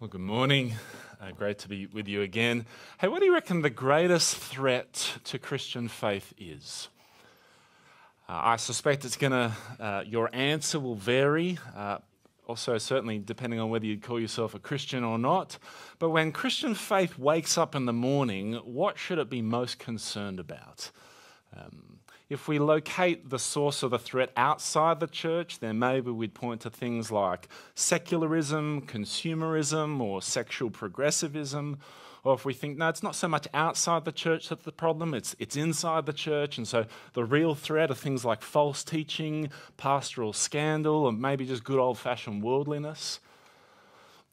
Well, good morning. Uh, great to be with you again. Hey, what do you reckon the greatest threat to Christian faith is? Uh, I suspect it's going to, uh, your answer will vary. Uh, also, certainly depending on whether you call yourself a Christian or not. But when Christian faith wakes up in the morning, what should it be most concerned about? Um, if we locate the source of the threat outside the church, then maybe we'd point to things like secularism, consumerism, or sexual progressivism. Or if we think, no, it's not so much outside the church that's the problem, it's, it's inside the church. And so the real threat are things like false teaching, pastoral scandal, and maybe just good old fashioned worldliness.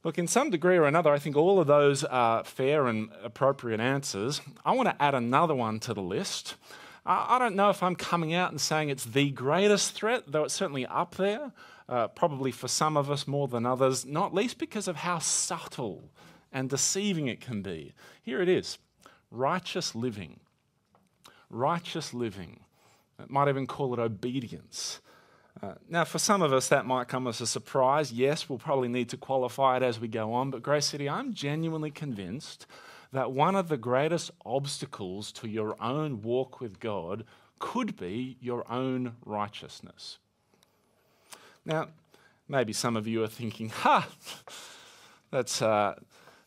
Look, in some degree or another, I think all of those are fair and appropriate answers. I want to add another one to the list. I don't know if I'm coming out and saying it's the greatest threat, though it's certainly up there, uh, probably for some of us more than others, not least because of how subtle and deceiving it can be. Here it is righteous living. Righteous living. It might even call it obedience. Uh, now, for some of us, that might come as a surprise. Yes, we'll probably need to qualify it as we go on, but Grace City, I'm genuinely convinced that one of the greatest obstacles to your own walk with God could be your own righteousness. Now, maybe some of you are thinking, ha, that's, uh,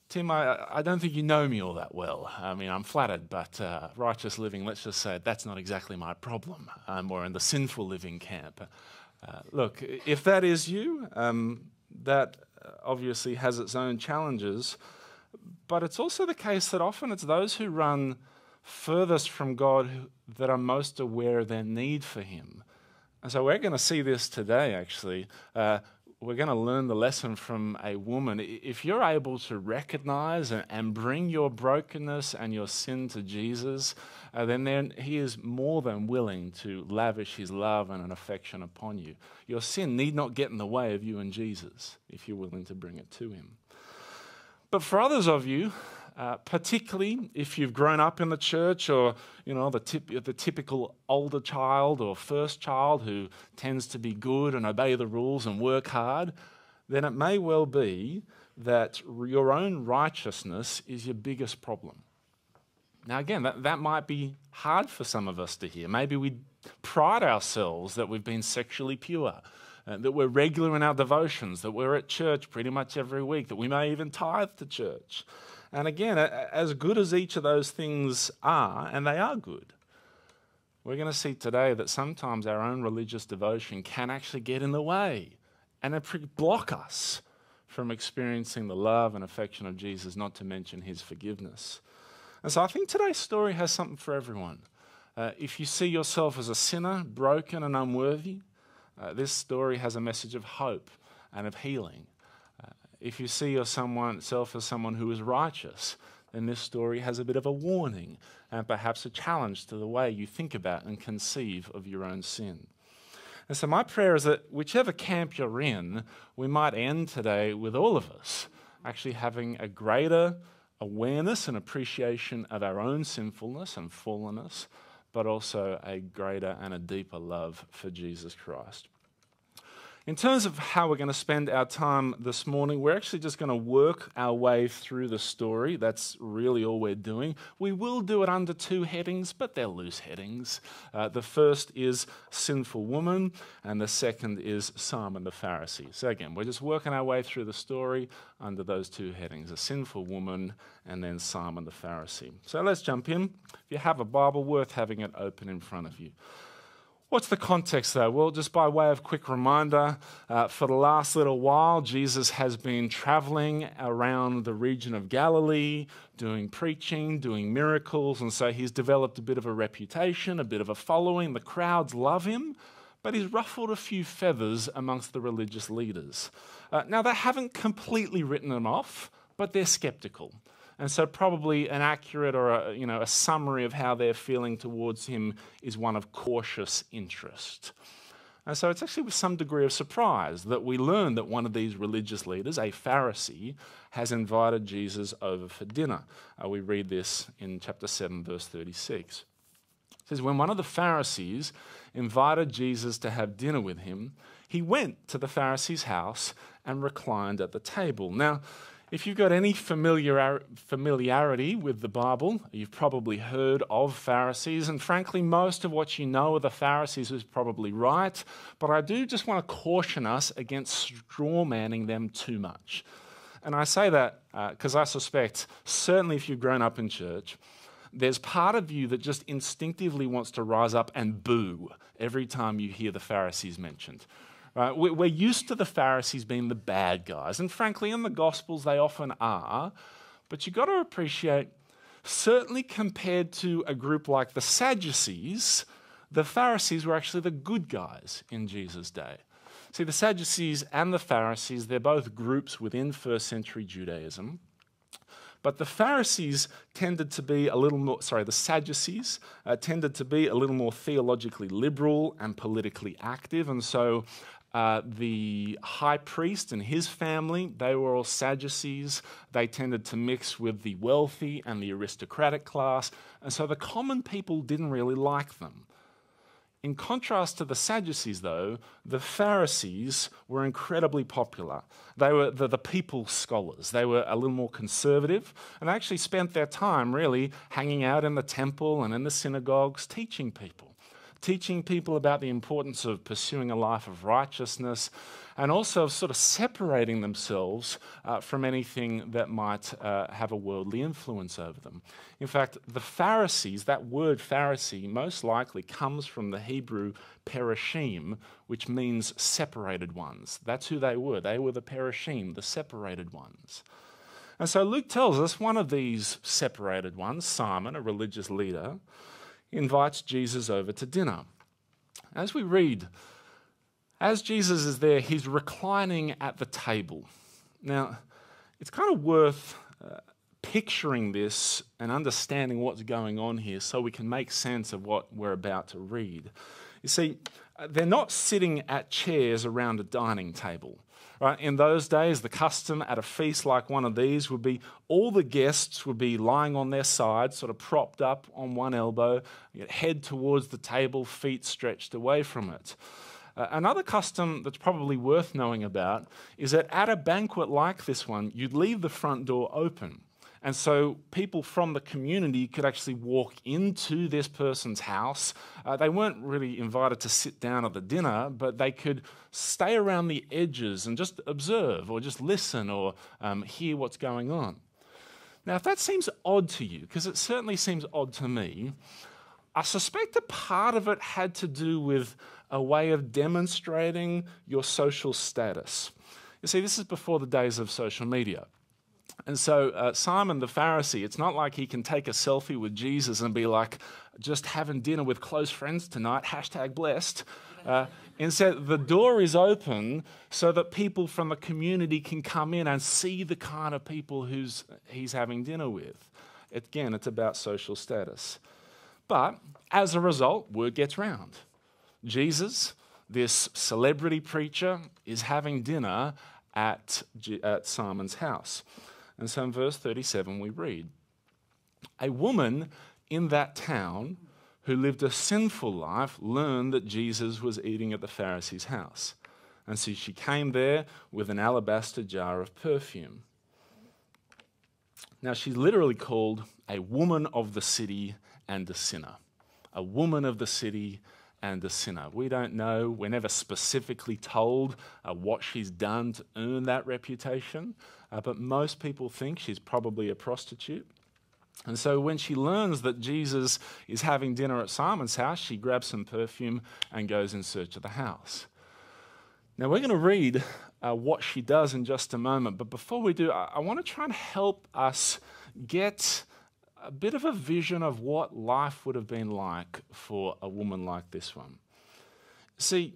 Tim, I, I don't think you know me all that well. I mean, I'm flattered, but uh, righteous living, let's just say that's not exactly my problem. I'm more in the sinful living camp. Uh, look, if that is you, um, that obviously has its own challenges. But it's also the case that often it's those who run furthest from God that are most aware of their need for Him. And so we're going to see this today, actually. Uh, we're going to learn the lesson from a woman. If you're able to recognize and, and bring your brokenness and your sin to Jesus, uh, then, then He is more than willing to lavish His love and an affection upon you. Your sin need not get in the way of you and Jesus if you're willing to bring it to Him. But for others of you, uh, particularly if you've grown up in the church or you know the, tip, the typical older child or first child who tends to be good and obey the rules and work hard, then it may well be that your own righteousness is your biggest problem. Now, again, that, that might be hard for some of us to hear. Maybe we pride ourselves that we've been sexually pure uh, that we're regular in our devotions, that we're at church pretty much every week, that we may even tithe to church. And again, as good as each of those things are, and they are good, we're going to see today that sometimes our own religious devotion can actually get in the way and it block us from experiencing the love and affection of Jesus, not to mention his forgiveness. And so I think today's story has something for everyone. Uh, if you see yourself as a sinner, broken and unworthy, uh, this story has a message of hope and of healing. Uh, if you see yourself as someone who is righteous, then this story has a bit of a warning and perhaps a challenge to the way you think about and conceive of your own sin. And so, my prayer is that whichever camp you're in, we might end today with all of us actually having a greater awareness and appreciation of our own sinfulness and fallenness, but also a greater and a deeper love for Jesus Christ. In terms of how we're going to spend our time this morning, we're actually just going to work our way through the story. That's really all we're doing. We will do it under two headings, but they're loose headings. Uh, the first is Sinful Woman, and the second is Simon the Pharisee. So, again, we're just working our way through the story under those two headings a sinful woman and then Simon the Pharisee. So, let's jump in. If you have a Bible, worth having it open in front of you. What's the context, though? Well, just by way of quick reminder, uh, for the last little while, Jesus has been traveling around the region of Galilee, doing preaching, doing miracles, and so he's developed a bit of a reputation, a bit of a following. The crowds love him, but he's ruffled a few feathers amongst the religious leaders. Uh, now, they haven't completely written him off, but they're skeptical. And so, probably an accurate or a, you know, a summary of how they're feeling towards him is one of cautious interest. And so, it's actually with some degree of surprise that we learn that one of these religious leaders, a Pharisee, has invited Jesus over for dinner. Uh, we read this in chapter 7, verse 36. It says, When one of the Pharisees invited Jesus to have dinner with him, he went to the Pharisee's house and reclined at the table. Now, If you've got any familiar, familiarity with the Bible, you've probably heard of Pharisees, and frankly, most of what you know of the Pharisees is probably right, but I do just want to caution us against straw manning them too much. And I say that because uh, I suspect, certainly if you've grown up in church, there's part of you that just instinctively wants to rise up and boo every time you hear the Pharisees mentioned. Right? We're used to the Pharisees being the bad guys, and frankly, in the Gospels, they often are. But you've got to appreciate, certainly compared to a group like the Sadducees, the Pharisees were actually the good guys in Jesus' day. See, the Sadducees and the Pharisees, they're both groups within first century Judaism. But the Pharisees tended to be a little more, sorry, the Sadducees uh, tended to be a little more theologically liberal and politically active. And so uh, the high priest and his family, they were all Sadducees. They tended to mix with the wealthy and the aristocratic class. And so the common people didn't really like them. In contrast to the Sadducees, though, the Pharisees were incredibly popular. They were the, the people scholars. They were a little more conservative and actually spent their time really hanging out in the temple and in the synagogues teaching people teaching people about the importance of pursuing a life of righteousness and also of sort of separating themselves uh, from anything that might uh, have a worldly influence over them. In fact, the Pharisees, that word Pharisee, most likely comes from the Hebrew perushim, which means separated ones. That's who they were. They were the perushim, the separated ones. And so Luke tells us one of these separated ones, Simon, a religious leader, invites Jesus over to dinner. As we read, as Jesus is there, he's reclining at the table. Now, it's kind of worth uh, picturing this and understanding what's going on here so we can make sense of what we're about to read. You see, they're not sitting at chairs around a dining table. Right? In those days, the custom at a feast like one of these would be all the guests would be lying on their side, sort of propped up on one elbow, head towards the table, feet stretched away from it. Uh, another custom that's probably worth knowing about is that at a banquet like this one, you'd leave the front door open. And so people from the community could actually walk into this person's house. Uh, they weren't really invited to sit down at the dinner, but they could stay around the edges and just observe or just listen or um, hear what's going on. Now, if that seems odd to you, because it certainly seems odd to me, I suspect a part of it had to do with a way of demonstrating your social status. You see, this is before the days of social media. And so, uh, Simon the Pharisee, it's not like he can take a selfie with Jesus and be like, just having dinner with close friends tonight, hashtag blessed. Uh, instead, the door is open so that people from the community can come in and see the kind of people who's, he's having dinner with. Again, it's about social status. But as a result, word gets round. Jesus, this celebrity preacher, is having dinner at, at Simon's house. And so in verse 37, we read A woman in that town who lived a sinful life learned that Jesus was eating at the Pharisee's house. And so she came there with an alabaster jar of perfume. Now, she's literally called a woman of the city and a sinner. A woman of the city and a sinner. We don't know, we're never specifically told uh, what she's done to earn that reputation, uh, but most people think she's probably a prostitute. And so when she learns that Jesus is having dinner at Simon's house, she grabs some perfume and goes in search of the house. Now, we're going to read uh, what she does in just a moment, but before we do, I, I want to try and help us get a bit of a vision of what life would have been like for a woman like this one. See,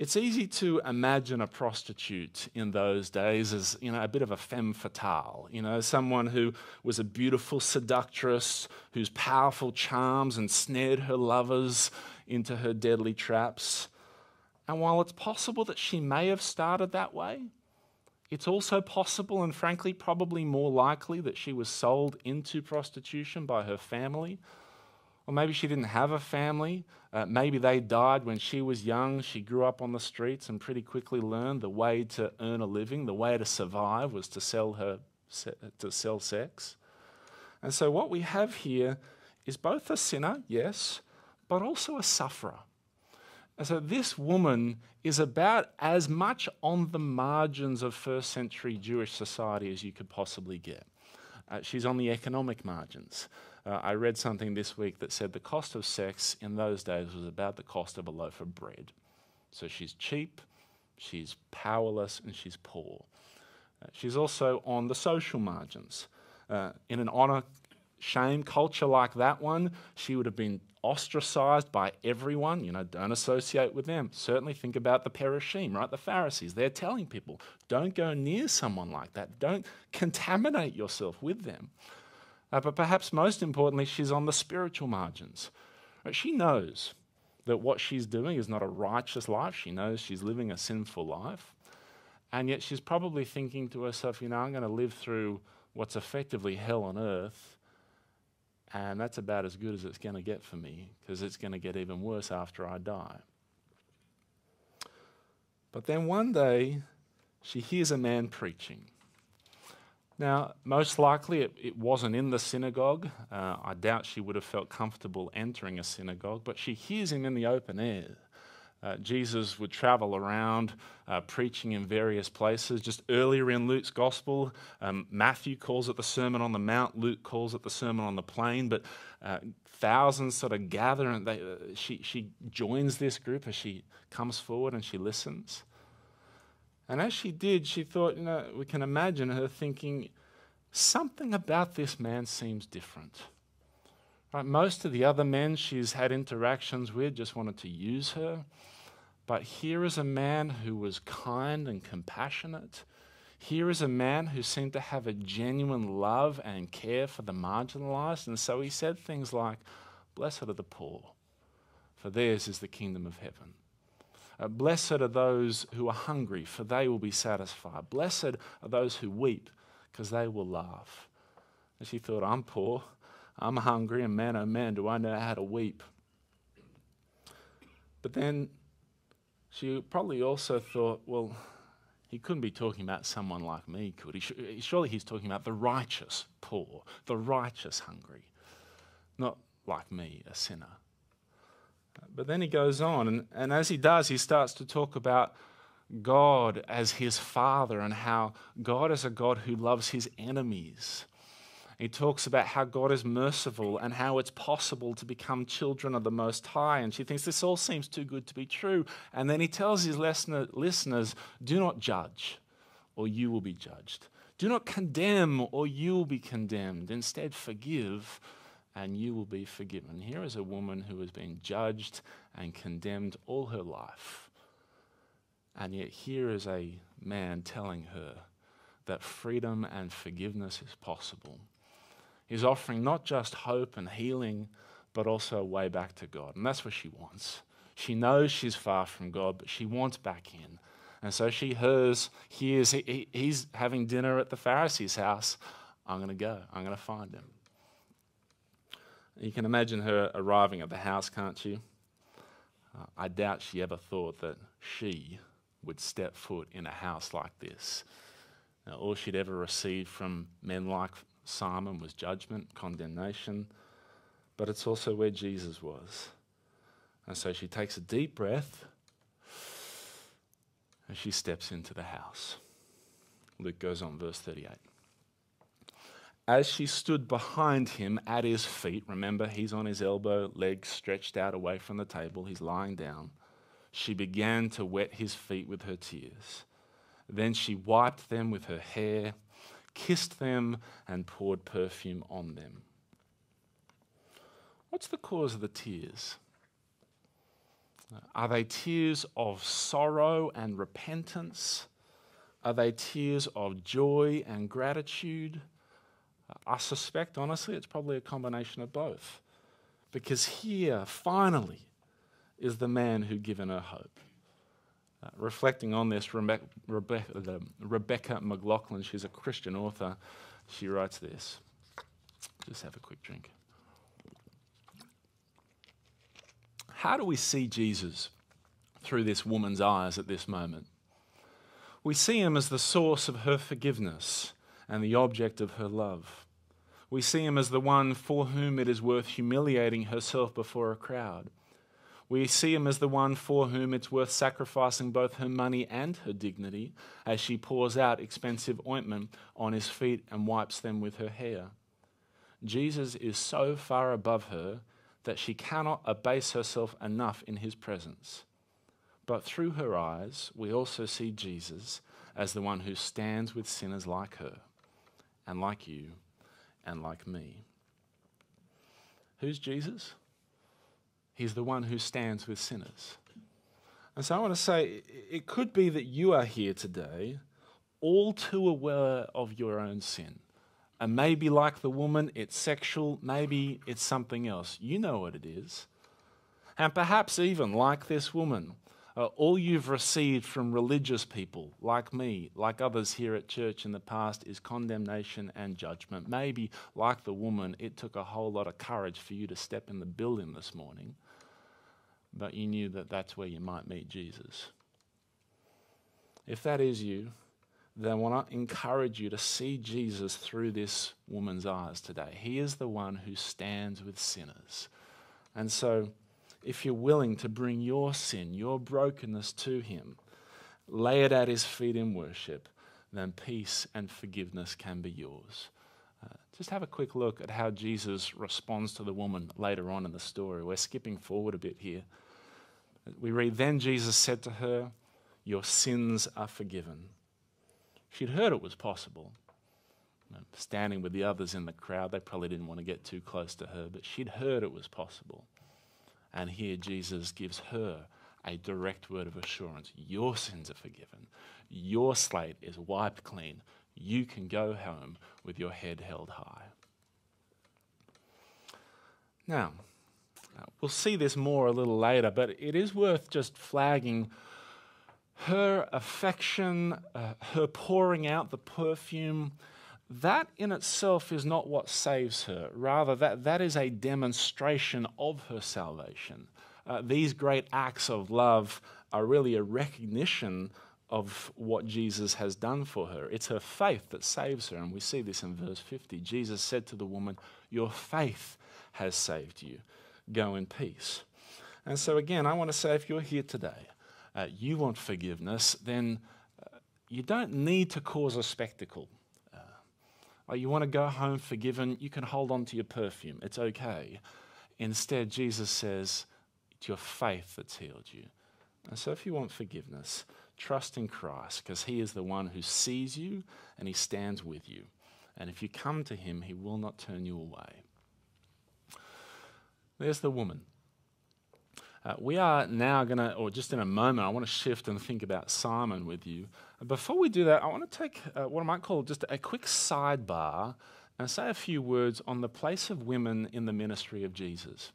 it's easy to imagine a prostitute in those days as you know a bit of a femme fatale, you know, someone who was a beautiful seductress whose powerful charms ensnared her lovers into her deadly traps. And while it's possible that she may have started that way, it's also possible and frankly probably more likely that she was sold into prostitution by her family or maybe she didn't have a family. Uh, maybe they died when she was young. She grew up on the streets and pretty quickly learned the way to earn a living, the way to survive was to sell her to sell sex. And so, what we have here is both a sinner, yes, but also a sufferer. And so, this woman is about as much on the margins of first century Jewish society as you could possibly get. Uh, she's on the economic margins. Uh, I read something this week that said the cost of sex in those days was about the cost of a loaf of bread. So she's cheap, she's powerless, and she's poor. Uh, she's also on the social margins. Uh, in an honor shame culture like that one, she would have been ostracized by everyone. You know, don't associate with them. Certainly think about the Perushim, right? The Pharisees. They're telling people, don't go near someone like that. Don't contaminate yourself with them. Uh, but perhaps most importantly, she's on the spiritual margins. Right? She knows that what she's doing is not a righteous life. She knows she's living a sinful life. And yet she's probably thinking to herself, you know, I'm going to live through what's effectively hell on earth and that's about as good as it's going to get for me because it's going to get even worse after I die. But then one day, she hears a man preaching. Now, most likely it, it wasn't in the synagogue. Uh, I doubt she would have felt comfortable entering a synagogue, but she hears him in the open air. Uh, Jesus would travel around uh, preaching in various places. Just earlier in Luke's gospel, um, Matthew calls it the Sermon on the Mount, Luke calls it the Sermon on the Plain, but uh, thousands sort of gather and they, uh, she, she joins this group as she comes forward and she listens. And as she did, she thought, you know, we can imagine her thinking, something about this man seems different. Right, most of the other men she's had interactions with just wanted to use her. But here is a man who was kind and compassionate. Here is a man who seemed to have a genuine love and care for the marginalized. And so he said things like, Blessed are the poor, for theirs is the kingdom of heaven. Uh, blessed are those who are hungry, for they will be satisfied. Blessed are those who weep, because they will laugh. And she thought, I'm poor, I'm hungry, and man, oh man, do I know how to weep. But then she probably also thought, well, he couldn't be talking about someone like me, could he? Surely he's talking about the righteous poor, the righteous hungry, not like me, a sinner. But then he goes on, and, and as he does, he starts to talk about God as his father and how God is a God who loves his enemies he talks about how God is merciful and how it's possible to become children of the Most High. And she thinks this all seems too good to be true. And then he tells his listener, listeners do not judge, or you will be judged. Do not condemn, or you will be condemned. Instead, forgive, and you will be forgiven. Here is a woman who has been judged and condemned all her life. And yet, here is a man telling her that freedom and forgiveness is possible. He's offering not just hope and healing, but also a way back to God. And that's what she wants. She knows she's far from God, but she wants back in. And so she hears, hears he, he's having dinner at the Pharisee's house. I'm going to go. I'm going to find him. You can imagine her arriving at the house, can't you? Uh, I doubt she ever thought that she would step foot in a house like this. Uh, all she'd ever received from men like Simon was judgment, condemnation, but it's also where Jesus was. And so she takes a deep breath and she steps into the house. Luke goes on, verse 38. As she stood behind him at his feet, remember he's on his elbow, legs stretched out away from the table, he's lying down. She began to wet his feet with her tears. Then she wiped them with her hair kissed them, and poured perfume on them. What's the cause of the tears? Are they tears of sorrow and repentance? Are they tears of joy and gratitude? I suspect, honestly, it's probably a combination of both. Because here, finally, is the man who'd given her hope. Uh, reflecting on this, Rebecca, Rebecca, Rebecca McLaughlin, she's a Christian author, she writes this. Just have a quick drink. How do we see Jesus through this woman's eyes at this moment? We see him as the source of her forgiveness and the object of her love. We see him as the one for whom it is worth humiliating herself before a crowd. We see him as the one for whom it's worth sacrificing both her money and her dignity as she pours out expensive ointment on his feet and wipes them with her hair. Jesus is so far above her that she cannot abase herself enough in his presence. But through her eyes, we also see Jesus as the one who stands with sinners like her, and like you, and like me. Who's Jesus? He's the one who stands with sinners. And so I want to say it could be that you are here today all too aware of your own sin. And maybe, like the woman, it's sexual, maybe it's something else. You know what it is. And perhaps, even like this woman, uh, all you've received from religious people, like me, like others here at church in the past, is condemnation and judgment. Maybe, like the woman, it took a whole lot of courage for you to step in the building this morning but you knew that that's where you might meet Jesus. If that is you, then I want to encourage you to see Jesus through this woman's eyes today. He is the one who stands with sinners. And so, if you're willing to bring your sin, your brokenness to Him, lay it at His feet in worship, then peace and forgiveness can be yours. Uh, just have a quick look at how Jesus responds to the woman later on in the story. We're skipping forward a bit here. We read, Then Jesus said to her, Your sins are forgiven. She'd heard it was possible. Standing with the others in the crowd, they probably didn't want to get too close to her, but she'd heard it was possible. And here Jesus gives her a direct word of assurance Your sins are forgiven. Your slate is wiped clean. You can go home with your head held high. Now, we'll see this more a little later, but it is worth just flagging her affection, uh, her pouring out the perfume. That in itself is not what saves her. Rather, that, that is a demonstration of her salvation. Uh, these great acts of love are really a recognition of what Jesus has done for her. It's her faith that saves her, and we see this in verse 50. Jesus said to the woman, Your faith has saved you go in peace. And so, again, I want to say if you're here today, uh, you want forgiveness, then uh, you don't need to cause a spectacle. Or you want to go home forgiven, you can hold on to your perfume. It's okay. Instead, Jesus says, it's your faith that's healed you. And so, if you want forgiveness, trust in Christ because He is the one who sees you and He stands with you. And if you come to Him, He will not turn you away. There's the woman. Uh, we are now going to, or just in a moment, I want to shift and think about Simon with you. Before we do that, I want to take uh, what I might call just a quick sidebar and say a few words on the place of women in the ministry of Jesus.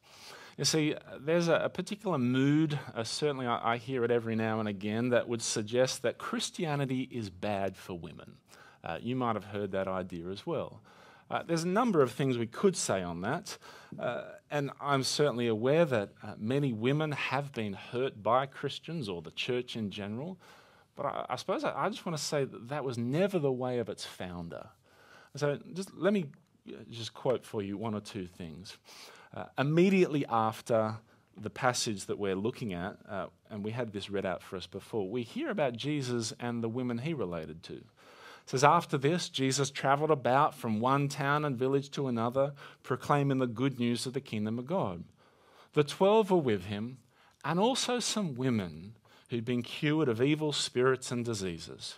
You see, there's a, particular mood, uh, certainly I, I, hear it every now and again, that would suggest that Christianity is bad for women. Uh, you might have heard that idea as well. Uh, there's a number of things we could say on that, uh, and I'm certainly aware that uh, many women have been hurt by Christians or the church in general, but I, I suppose I, I, just want to say that that was never the way of its founder. So just let me uh, just quote for you one or two things. Uh, immediately after the passage that we're looking at, uh, and we had this read out for us before, we hear about Jesus and the women he related to. It says, After this, Jesus traveled about from one town and village to another, proclaiming the good news of the kingdom of God. The twelve were with him, and also some women who'd been cured of evil spirits and diseases.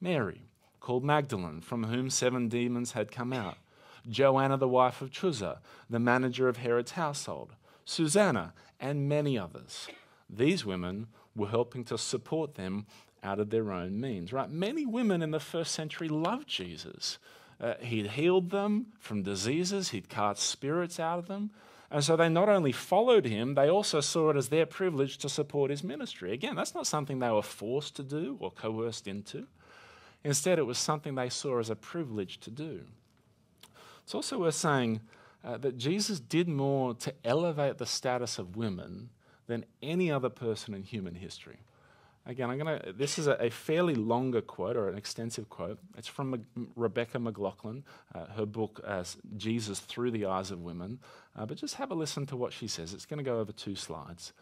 Mary, called Magdalene, from whom seven demons had come out. Joanna, the wife of Chuza, the manager of Herod's household. Susanna, and many others. These women were helping to support them out of their own means, right? Many women in the first century loved Jesus. Uh, he'd healed them from diseases, he'd cast spirits out of them. And so they not only followed him, they also saw it as their privilege to support his ministry. Again, that's not something they were forced to do or coerced into. Instead, it was something they saw as a privilege to do. It's also worth saying uh, that Jesus did more to elevate the status of women than any other person in human history. Again, I'm gonna. This is a, a, fairly longer quote or an extensive quote. It's from Rebecca McLaughlin, uh, her book uh, "Jesus Through the Eyes of Women." Uh, but just have a listen to what she says. It's going to go over two slides.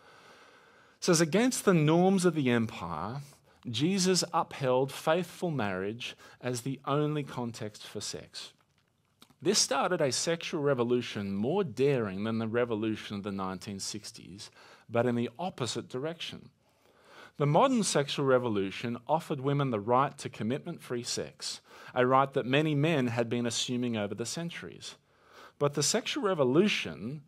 It says, against the norms of the empire, Jesus upheld faithful marriage as the only context for sex. This started a sexual revolution more daring than the revolution of the 1960s, but in the opposite direction. The modern sexual revolution offered women the right to commitment free sex, a right that many men had been assuming over the centuries. But the sexual revolution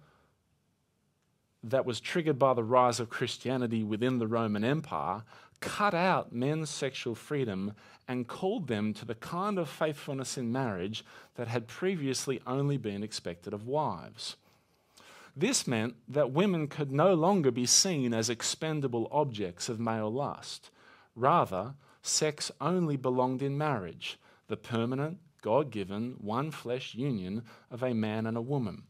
that was triggered by the rise of Christianity within the Roman Empire cut out men's sexual freedom and called them to the kind of faithfulness in marriage that had previously only been expected of wives. This meant that women could no longer be seen as expendable objects of male lust. Rather, sex only belonged in marriage, the permanent, God given, one flesh union of a man and a woman.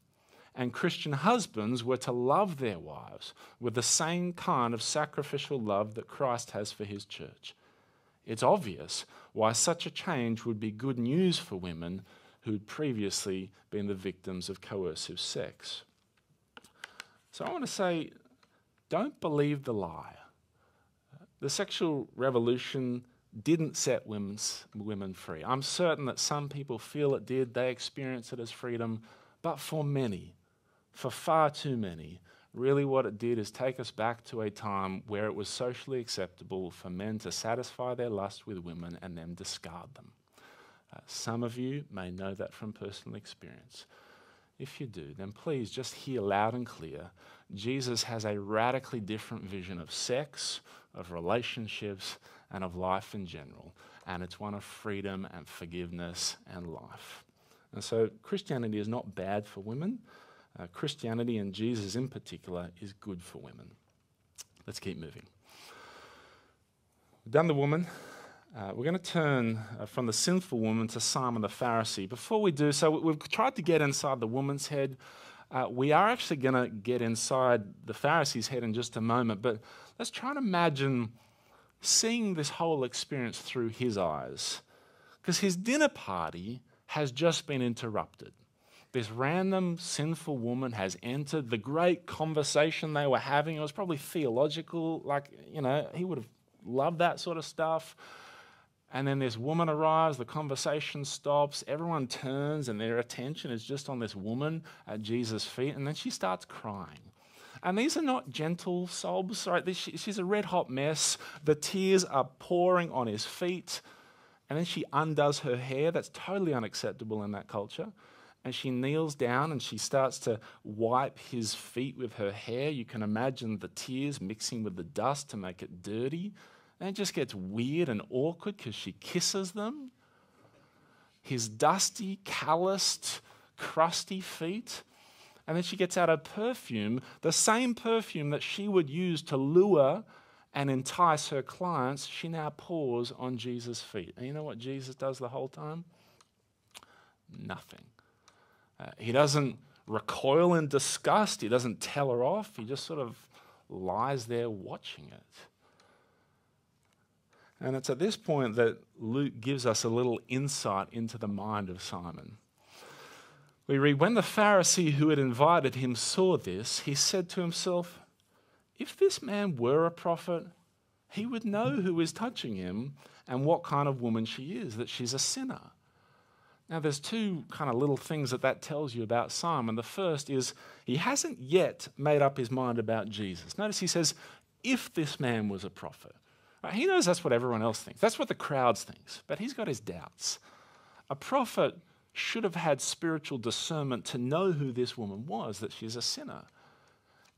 And Christian husbands were to love their wives with the same kind of sacrificial love that Christ has for his church. It's obvious why such a change would be good news for women who'd previously been the victims of coercive sex. So I want to say don't believe the lie. The sexual revolution didn't set women's, women free. I'm certain that some people feel it did, they experience it as freedom, but for many, for far too many, really what it did is take us back to a time where it was socially acceptable for men to satisfy their lust with women and then discard them. Uh, some of you may know that from personal experience. If you do, then please just hear loud and clear Jesus has a radically different vision of sex, of relationships, and of life in general. And it's one of freedom and forgiveness and life. And so Christianity is not bad for women. Uh, Christianity and Jesus in particular is good for women. Let's keep moving. We've done the woman. Uh, we're going to turn uh, from the sinful woman to Simon the Pharisee. Before we do so, we've tried to get inside the woman's head. Uh, we are actually going to get inside the Pharisee's head in just a moment, but let's try and imagine seeing this whole experience through his eyes. Because his dinner party has just been interrupted. This random sinful woman has entered the great conversation they were having. It was probably theological, like, you know, he would have loved that sort of stuff. And then this woman arrives, the conversation stops, everyone turns, and their attention is just on this woman at Jesus' feet, and then she starts crying. And these are not gentle sobs, right? she's a red hot mess. The tears are pouring on his feet. And then she undoes her hair. That's totally unacceptable in that culture. And she kneels down and she starts to wipe his feet with her hair. You can imagine the tears mixing with the dust to make it dirty. And it just gets weird and awkward because she kisses them. His dusty, calloused, crusty feet. And then she gets out a perfume, the same perfume that she would use to lure and entice her clients, she now pours on Jesus' feet. And you know what Jesus does the whole time? Nothing. Uh, he doesn't recoil in disgust, he doesn't tell her off, he just sort of lies there watching it. And it's at this point that Luke gives us a little insight into the mind of Simon. We read, When the Pharisee who had invited him saw this, he said to himself, If this man were a prophet, he would know who is touching him and what kind of woman she is, that she's a sinner. Now, there's two kind of little things that that tells you about Simon. The first is he hasn't yet made up his mind about Jesus. Notice he says, if this man was a prophet. Right? He knows that's what everyone else thinks. That's what the crowds thinks, but he's got his doubts. A prophet should have had spiritual discernment to know who this woman was, that she's a sinner.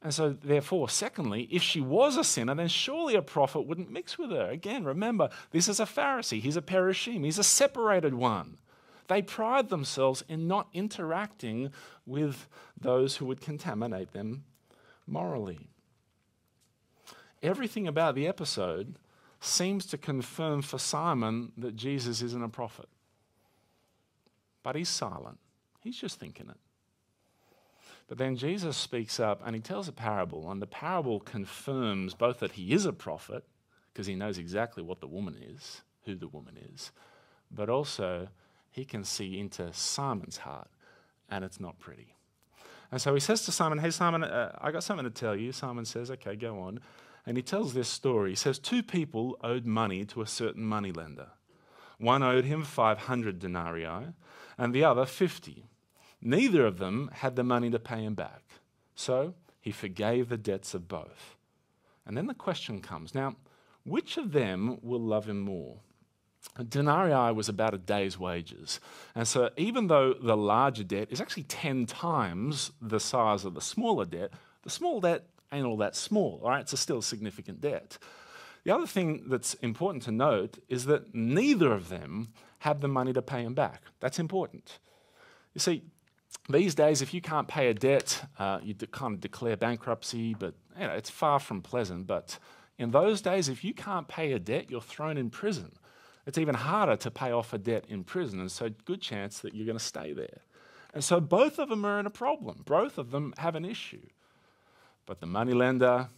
And so, therefore, secondly, if she was a sinner, then surely a prophet wouldn't mix with her. Again, remember, this is a Pharisee. He's a Perushim. He's a separated one. They pride themselves in not interacting with those who would contaminate them morally. Everything about the episode seems to confirm for Simon that Jesus isn't a prophet. But he's silent, he's just thinking it. But then Jesus speaks up and he tells a parable, and the parable confirms both that he is a prophet, because he knows exactly what the woman is, who the woman is, but also he can see into Simon's heart, and it's not pretty. And so he says to Simon, Hey, Simon, uh, I got something to tell you. Simon says, Okay, go on. And he tells this story. He says, Two people owed money to a certain moneylender. One owed him 500 denarii, and the other 50. Neither of them had the money to pay him back. So he forgave the debts of both. And then the question comes now, which of them will love him more? A denarii was about a day's wages. And so, even though the larger debt is actually 10 times the size of the smaller debt, the small debt ain't all that small, all right? It's a still significant debt. The other thing that's important to note is that neither of them had the money to pay him back. That's important. You see, these days, if you can't pay a debt, uh, you kind of declare bankruptcy, but you know, it's far from pleasant. But in those days, if you can't pay a debt, you're thrown in prison. It's even harder to pay off a debt in prison, and so good chance that you're going to stay there. And so both of them are in a problem. Both of them have an issue. But the moneylender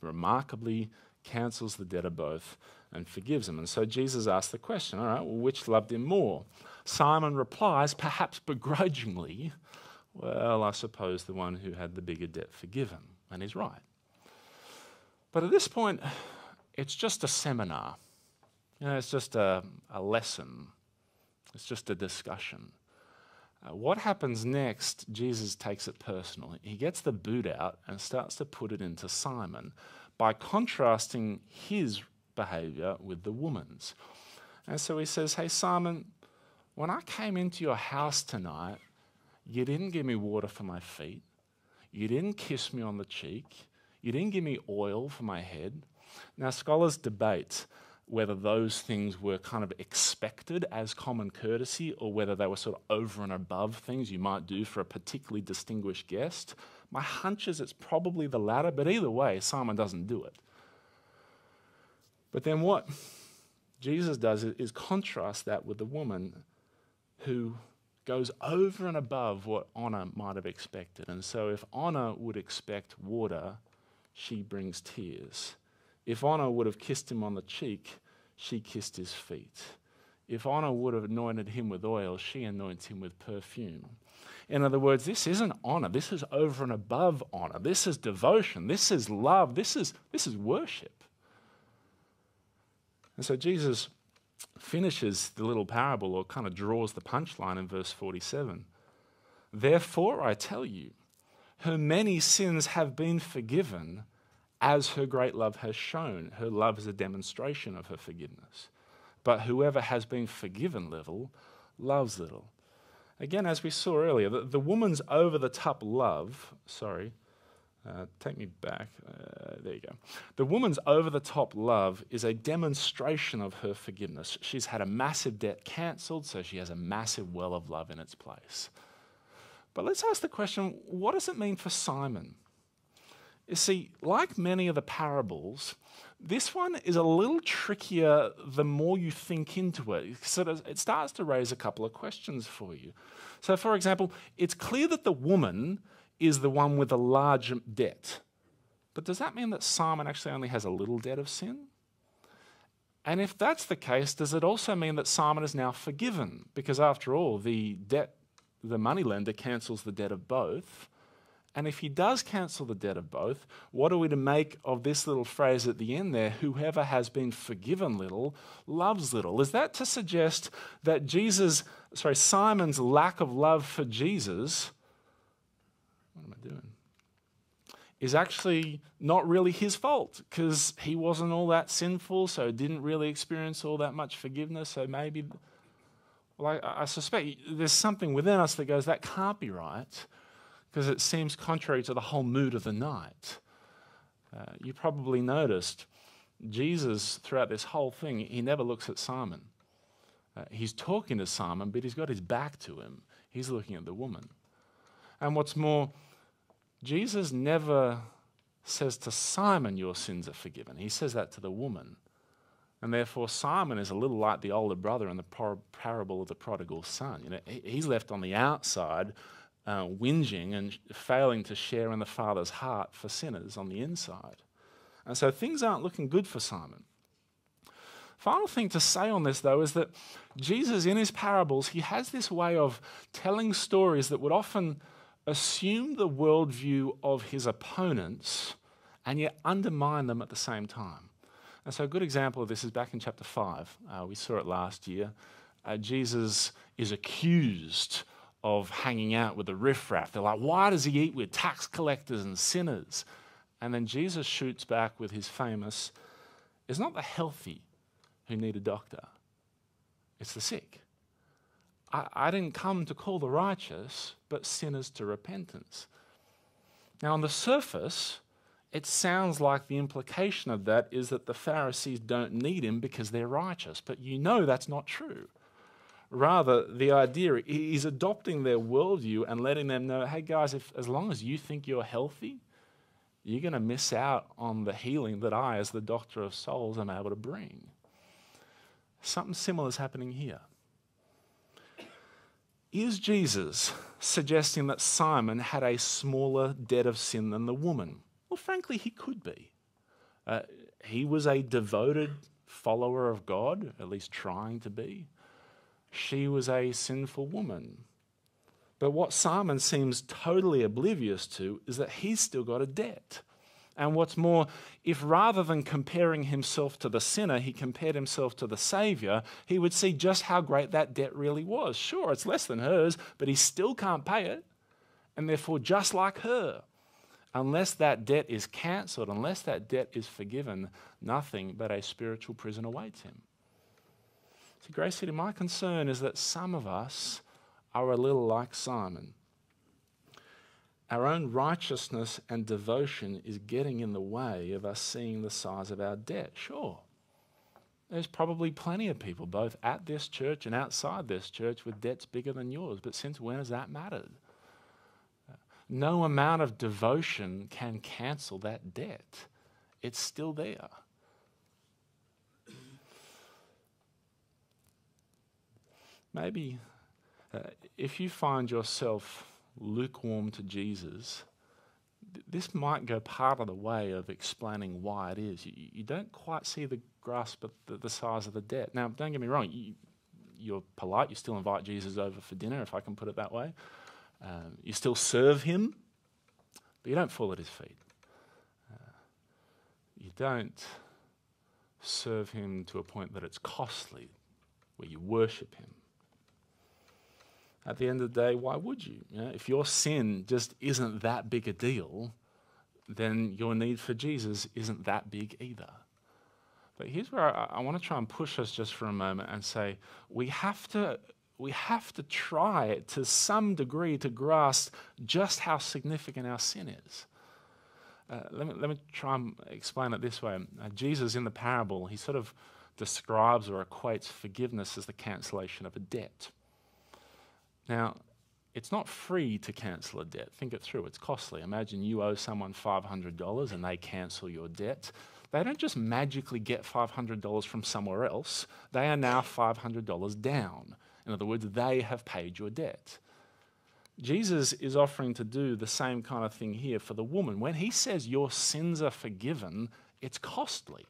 remarkably cancels the debt of both and forgives them. And so Jesus asks the question, all right, well, which loved him more? Simon replies, perhaps begrudgingly, well, I suppose the one who had the bigger debt forgiven. And he's right. But at this point, it's just a seminar. You know, it's just a, a lesson. It's just a discussion. Uh, what happens next, Jesus takes it personally. He gets the boot out and starts to put it into Simon by contrasting his behavior with the woman's. And so he says, Hey, Simon, when I came into your house tonight, you didn't give me water for my feet. You didn't kiss me on the cheek. You didn't give me oil for my head. Now, scholars debate whether those things were kind of expected as common courtesy or whether they were sort of over and above things you might do for a particularly distinguished guest. My hunch is it's probably the latter, but either way, Simon doesn't do it. But then what Jesus does is contrast that with the woman who goes over and above what Anna might have expected. And so if Anna would expect water, she brings tears. If Anna would have kissed him on the cheek, she kissed his feet. If Anna would have anointed him with oil, she anoints him with perfume. In other words, this isn't honor. This is over and above honor. This is devotion. This is love. This is, this is worship. And so Jesus finishes the little parable or kind of draws the punchline in verse 47. Therefore, I tell you, her many sins have been forgiven as her great love has shown. Her love is a demonstration of her forgiveness. But whoever has been forgiven little loves little. Again, as we saw earlier, the, the woman's over the top love, sorry, uh, take me back. Uh, there you go. The woman's over the top love is a demonstration of her forgiveness. She's had a massive debt cancelled, so she has a massive well of love in its place. But let's ask the question what does it mean for Simon? You see, like many of the parables, this one is a little trickier the more you think into it. So it starts to raise a couple of questions for you. So, for example, it's clear that the woman is the one with a large debt. But does that mean that Simon actually only has a little debt of sin? And if that's the case, does it also mean that Simon is now forgiven? Because after all, the debt, the moneylender cancels the debt of both. And if he does cancel the debt of both, what are we to make of this little phrase at the end there? Whoever has been forgiven little loves little. Is that to suggest that Jesus, sorry, Simon's lack of love for Jesus, what am I doing? Is actually not really his fault because he wasn't all that sinful, so didn't really experience all that much forgiveness. So maybe, well, I, I suspect there's something within us that goes, that can't be right because it seems contrary to the whole mood of the night. Uh, you probably noticed Jesus, throughout this whole thing, he never looks at Simon. Uh, he's talking to Simon, but he's got his back to him. He's looking at the woman. And what's more, Jesus never says to Simon, Your sins are forgiven. He says that to the woman. And therefore, Simon is a little like the older brother in the par- parable of the prodigal son. You know, he's left on the outside uh, whinging and failing to share in the Father's heart for sinners on the inside. And so things aren't looking good for Simon. Final thing to say on this, though, is that Jesus, in his parables, he has this way of telling stories that would often assume the worldview of his opponents and yet undermine them at the same time. And so, a good example of this is back in chapter 5. Uh, we saw it last year. Uh, Jesus is accused of hanging out with the riffraff. They're like, why does he eat with tax collectors and sinners? And then Jesus shoots back with his famous, it's not the healthy who need a doctor, it's the sick. I, I didn't come to call the righteous, but sinners to repentance. Now, on the surface, it sounds like the implication of that is that the Pharisees don't need him because they're righteous, but you know that's not true. Rather, the idea is adopting their worldview and letting them know hey, guys, if, as long as you think you're healthy, you're going to miss out on the healing that I, as the doctor of souls, am able to bring. Something similar is happening here. Is Jesus suggesting that Simon had a smaller debt of sin than the woman? Well, frankly, he could be. Uh, he was a devoted follower of God, at least trying to be. She was a sinful woman. But what Simon seems totally oblivious to is that he's still got a debt. And what's more, if rather than comparing himself to the sinner, he compared himself to the Savior, he would see just how great that debt really was. Sure, it's less than hers, but he still can't pay it. And therefore, just like her, unless that debt is cancelled, unless that debt is forgiven, nothing but a spiritual prison awaits him. See, Grace City, my concern is that some of us are a little like Simon. Our own righteousness and devotion is getting in the way of us seeing the size of our debt. Sure. There's probably plenty of people, both at this church and outside this church, with debts bigger than yours. But since when has that mattered? No amount of devotion can cancel that debt, it's still there. Maybe uh, if you find yourself lukewarm to Jesus, th- this might go part of the way of explaining why it is. You, you don't quite see the grasp of the, the, size of the debt. Now, don't get me wrong, you, you're polite, you still invite Jesus over for dinner, if I can put it that way. Um, you still serve him, but you don't fall at his feet. Uh, you don't serve him to a point that it's costly, where you worship him at the end of the day, why would you? you know, if your sin just isn't that big a deal, then your need for Jesus isn't that big either. But here's where I, I want to try and push us just for a moment and say we have to we have to try to some degree to grasp just how significant our sin is. Uh, let, me, let me try and explain it this way. Uh, Jesus, in the parable, he sort of describes or equates forgiveness as the cancellation of a debt. Now, it's not free to cancel a debt. Think it through, it's costly. Imagine you owe someone $500 and they cancel your debt. They don't just magically get $500 from somewhere else, they are now $500 down. In other words, they have paid your debt. Jesus is offering to do the same kind of thing here for the woman. When he says your sins are forgiven, it's costly.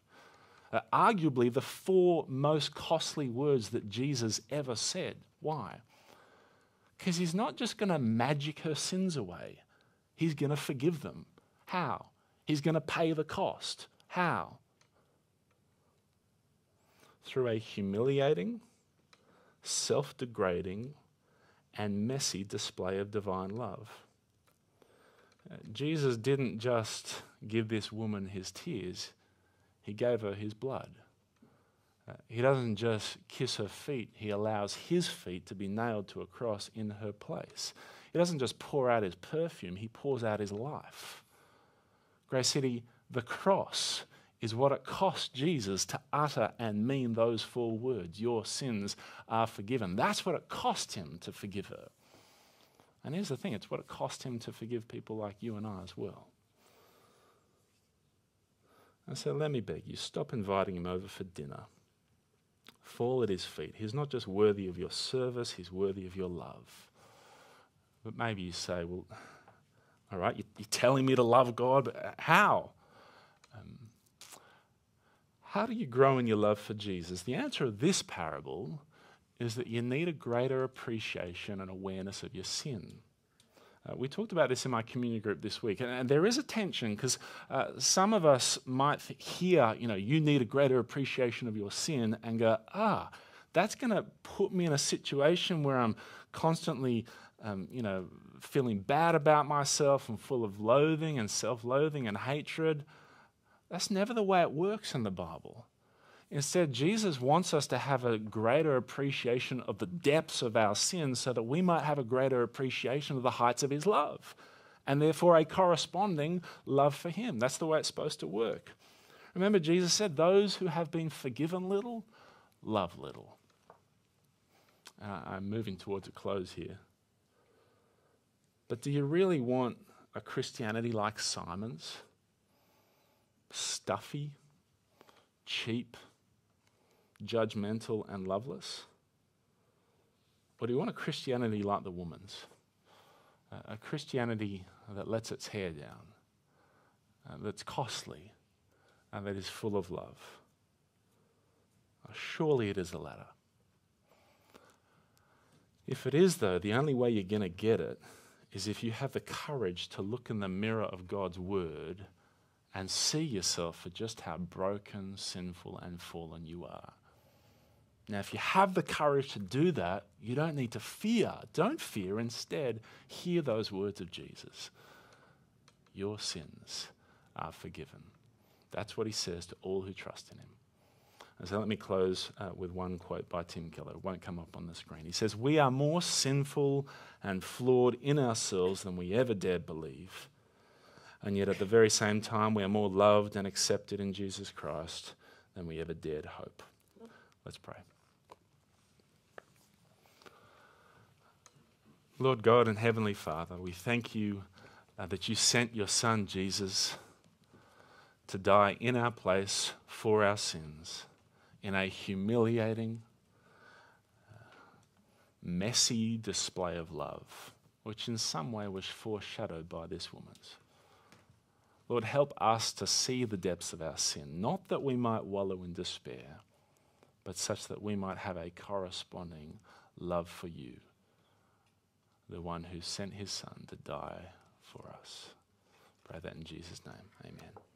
Uh, arguably, the four most costly words that Jesus ever said. Why? Because he's not just going to magic her sins away, he's going to forgive them. How? He's going to pay the cost. How? Through a humiliating, self degrading, and messy display of divine love. Uh, Jesus didn't just give this woman his tears, he gave her his blood. He doesn't just kiss her feet, he allows his feet to be nailed to a cross in her place. He doesn't just pour out his perfume, he pours out his life. Grace City, the cross is what it cost Jesus to utter and mean those four words Your sins are forgiven. That's what it cost him to forgive her. And here's the thing it's what it cost him to forgive people like you and I as well. And so let me beg you, stop inviting him over for dinner fall at his feet. He's not just worthy of your service, he's worthy of your love. But maybe you say, well, all right, you're telling me to love God, but how? Um, How do you grow in your love for Jesus? The answer of this parable is that you need a greater appreciation and awareness of your sin. Uh, we talked about this in my community group this week, and, and there is a tension because uh, some of us might hear, you know, you need a greater appreciation of your sin and go, ah, that's going to put me in a situation where I'm constantly, um, you know, feeling bad about myself and full of loathing and self loathing and hatred. That's never the way it works in the Bible. Instead, Jesus wants us to have a greater appreciation of the depths of our sins so that we might have a greater appreciation of the heights of his love and therefore a corresponding love for him. That's the way it's supposed to work. Remember, Jesus said, Those who have been forgiven little, love little. Uh, I'm moving towards a close here. But do you really want a Christianity like Simon's? Stuffy, cheap, judgmental, and loveless? Or do you want a Christianity like the woman's? A Christianity that lets its hair down, uh, that's costly, and that is full of love? Uh, surely it is the latter. If it is, though, the only way you're going to get it is if you have the courage to look in the mirror of God's Word and see yourself for just how broken, sinful, and fallen you are. Now, if you have the courage to do that, you don't need to fear. Don't fear. Instead, hear those words of Jesus Your sins are forgiven. That's what he says to all who trust in him. And so let me close uh, with one quote by Tim Keller. It won't come up on the screen. He says, We are more sinful and flawed in ourselves than we ever dared believe. And yet, at the very same time, we are more loved and accepted in Jesus Christ than we ever dared hope. Let's pray. Lord God and Heavenly Father, we thank you uh, that you sent your Son, Jesus, to die in our place for our sins in a humiliating, uh, messy display of love, which in some way was foreshadowed by this woman's. Lord, help us to see the depths of our sin, not that we might wallow in despair, but such that we might have a corresponding love for you the one who sent his son to die for us. Pray that in Jesus' name. Amen.